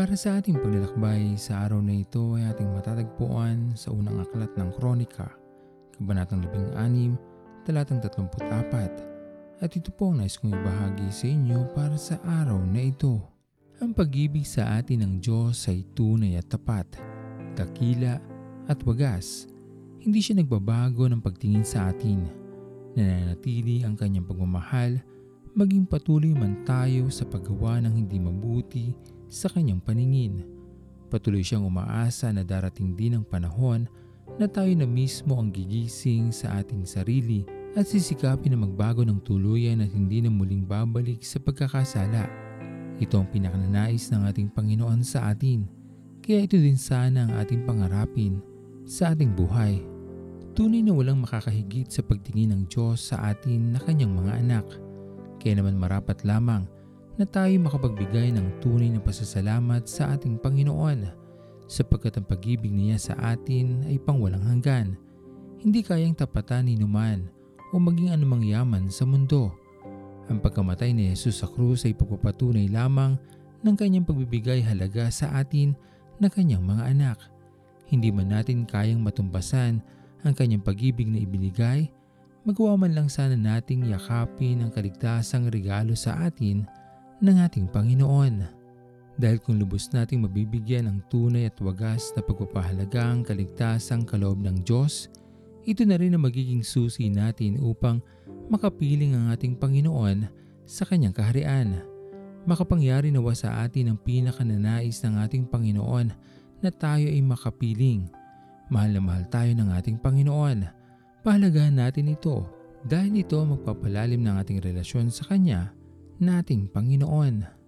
Para sa ating paglalakbay sa araw na ito ay ating matatagpuan sa unang aklat ng Kronika, Kabanatang 16, talatang 34. At ito po ang nais kong ibahagi sa inyo para sa araw na ito. Ang pag-ibig sa atin ng Diyos ay tunay at tapat, dakila at wagas. Hindi siya nagbabago ng pagtingin sa atin. Nananatili ang kanyang pagmamahal maging patuloy man tayo sa paggawa ng hindi mabuti sa kanyang paningin. Patuloy siyang umaasa na darating din ang panahon na tayo na mismo ang gigising sa ating sarili at sisikapin na magbago ng tuluyan at hindi na muling babalik sa pagkakasala. Ito ang pinakananais ng ating Panginoon sa atin, kaya ito din sana ang ating pangarapin sa ating buhay. Tunay na walang makakahigit sa pagtingin ng Diyos sa atin na kanyang mga anak – kaya naman marapat lamang na tayo makapagbigay ng tunay na pasasalamat sa ating Panginoon sapagkat ang pag-ibig niya sa atin ay pangwalang hanggan. Hindi kayang tapatan ni numan o maging anumang yaman sa mundo. Ang pagkamatay ni Jesus sa krus ay pagpapatunay lamang ng kanyang pagbibigay halaga sa atin na kanyang mga anak. Hindi man natin kayang matumbasan ang kanyang pag-ibig na ibinigay magawa man lang sana nating yakapin ang kaligtasang regalo sa atin ng ating Panginoon. Dahil kung lubos nating mabibigyan ng tunay at wagas na pagpapahalaga ang kaligtasang kaloob ng Diyos, ito na rin ang magiging susi natin upang makapiling ang ating Panginoon sa kanyang kaharian. Makapangyari nawa sa atin ang pinakananais ng ating Panginoon na tayo ay makapiling. Mahal na mahal tayo ng ating Panginoon Pahalagahan natin ito dahil ito magpapalalim ng ating relasyon sa Kanya nating Panginoon.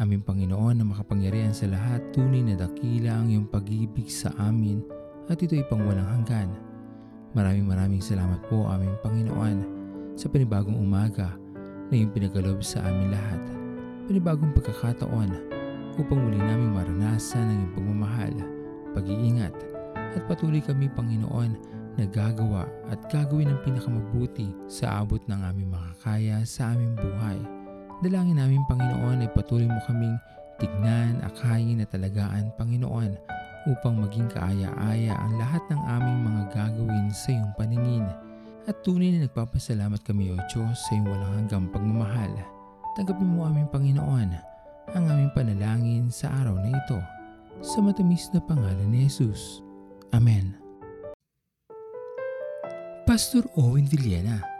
Aming Panginoon na makapangyarihan sa lahat, tunay na dakila ang iyong pag-ibig sa amin at ito ay pangwalang hanggan. Maraming maraming salamat po aming Panginoon sa panibagong umaga na iyong pinagalob sa amin lahat. Panibagong pagkakataon upang muli namin maranasan ang iyong pagmamahal, pag-iingat at patuloy kami Panginoon na gagawa at gagawin ang pinakamabuti sa abot ng aming makakaya sa aming buhay. Dalangin namin Panginoon ay patuloy mo kaming tignan, akayin at talagaan Panginoon upang maging kaaya-aya ang lahat ng aming mga gagawin sa iyong paningin. At tunay na nagpapasalamat kami o Diyos sa iyong walang hanggang pagmamahal. Tanggapin mo aming Panginoon ang aming panalangin sa araw na ito. Sa matamis na pangalan ni Jesus. Amen. Pastor Owen Villena